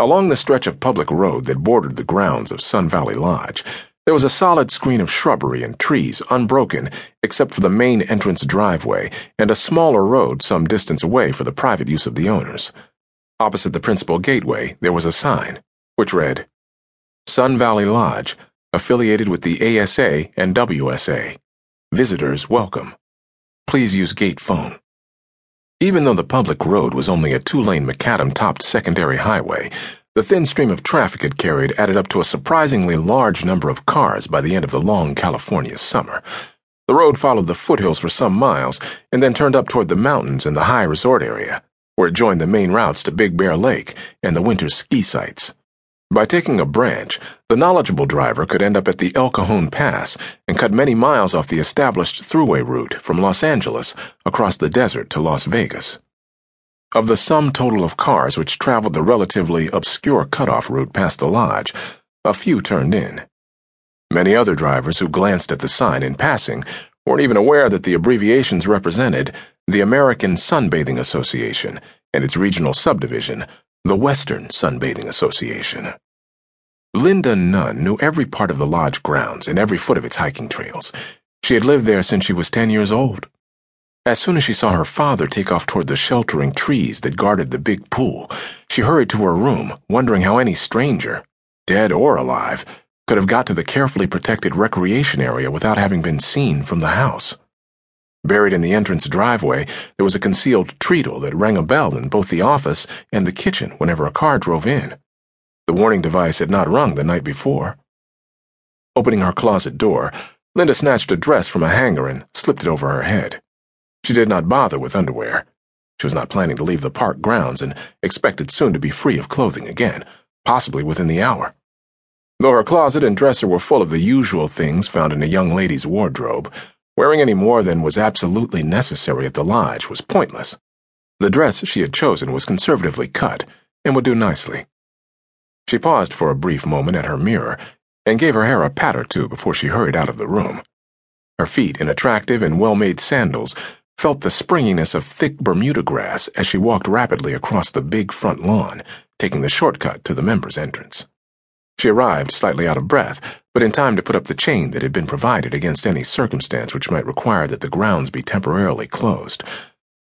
Along the stretch of public road that bordered the grounds of Sun Valley Lodge, there was a solid screen of shrubbery and trees, unbroken except for the main entrance driveway and a smaller road some distance away for the private use of the owners. Opposite the principal gateway, there was a sign, which read, Sun Valley Lodge, affiliated with the ASA and WSA. Visitors welcome. Please use gate phone. Even though the public road was only a two-lane macadam-topped secondary highway, the thin stream of traffic it carried added up to a surprisingly large number of cars by the end of the long California summer. The road followed the foothills for some miles and then turned up toward the mountains and the high resort area, where it joined the main routes to Big Bear Lake and the winter ski sites. By taking a branch, the knowledgeable driver could end up at the El Cajon Pass and cut many miles off the established throughway route from Los Angeles across the desert to Las Vegas. Of the sum total of cars which traveled the relatively obscure cutoff route past the lodge, a few turned in. Many other drivers who glanced at the sign in passing weren't even aware that the abbreviations represented the American Sunbathing Association and its regional subdivision, the Western Sunbathing Association. Linda Nunn knew every part of the lodge grounds and every foot of its hiking trails. She had lived there since she was ten years old. As soon as she saw her father take off toward the sheltering trees that guarded the big pool, she hurried to her room, wondering how any stranger, dead or alive, could have got to the carefully protected recreation area without having been seen from the house. Buried in the entrance driveway, there was a concealed treadle that rang a bell in both the office and the kitchen whenever a car drove in. The warning device had not rung the night before. Opening her closet door, Linda snatched a dress from a hanger and slipped it over her head. She did not bother with underwear. She was not planning to leave the park grounds and expected soon to be free of clothing again, possibly within the hour. Though her closet and dresser were full of the usual things found in a young lady's wardrobe, wearing any more than was absolutely necessary at the lodge was pointless. The dress she had chosen was conservatively cut and would do nicely. She paused for a brief moment at her mirror and gave her hair a pat or two before she hurried out of the room. Her feet in attractive and well-made sandals felt the springiness of thick Bermuda grass as she walked rapidly across the big front lawn, taking the shortcut to the members' entrance. She arrived slightly out of breath, but in time to put up the chain that had been provided against any circumstance which might require that the grounds be temporarily closed.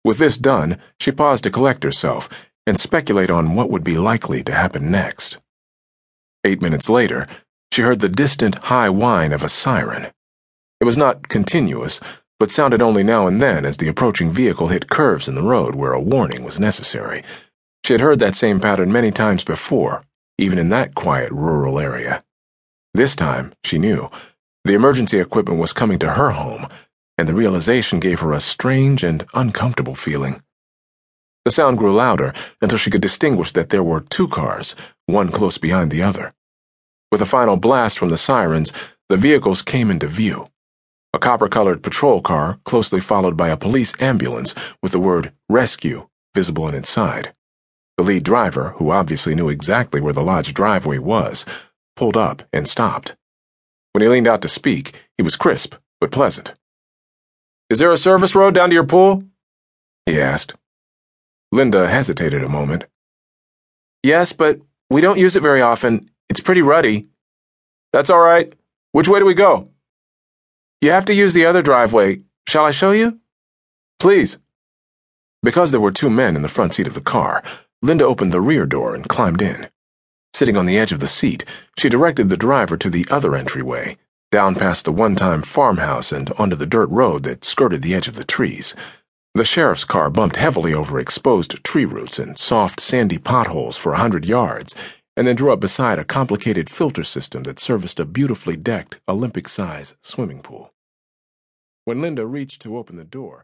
With this done, she paused to collect herself and speculate on what would be likely to happen next. Eight minutes later, she heard the distant high whine of a siren. It was not continuous, but sounded only now and then as the approaching vehicle hit curves in the road where a warning was necessary. She had heard that same pattern many times before, even in that quiet rural area. This time, she knew, the emergency equipment was coming to her home, and the realization gave her a strange and uncomfortable feeling. The sound grew louder until she could distinguish that there were two cars, one close behind the other. With a final blast from the sirens, the vehicles came into view a copper colored patrol car, closely followed by a police ambulance with the word rescue visible on its side. The lead driver, who obviously knew exactly where the lodge driveway was, pulled up and stopped. When he leaned out to speak, he was crisp but pleasant. Is there a service road down to your pool? he asked. Linda hesitated a moment. Yes, but we don't use it very often. It's pretty ruddy. That's all right. Which way do we go? You have to use the other driveway. Shall I show you? Please. Because there were two men in the front seat of the car, Linda opened the rear door and climbed in. Sitting on the edge of the seat, she directed the driver to the other entryway, down past the one time farmhouse and onto the dirt road that skirted the edge of the trees. The sheriff's car bumped heavily over exposed tree roots and soft, sandy potholes for a hundred yards and then drew up beside a complicated filter system that serviced a beautifully decked, Olympic size swimming pool. When Linda reached to open the door,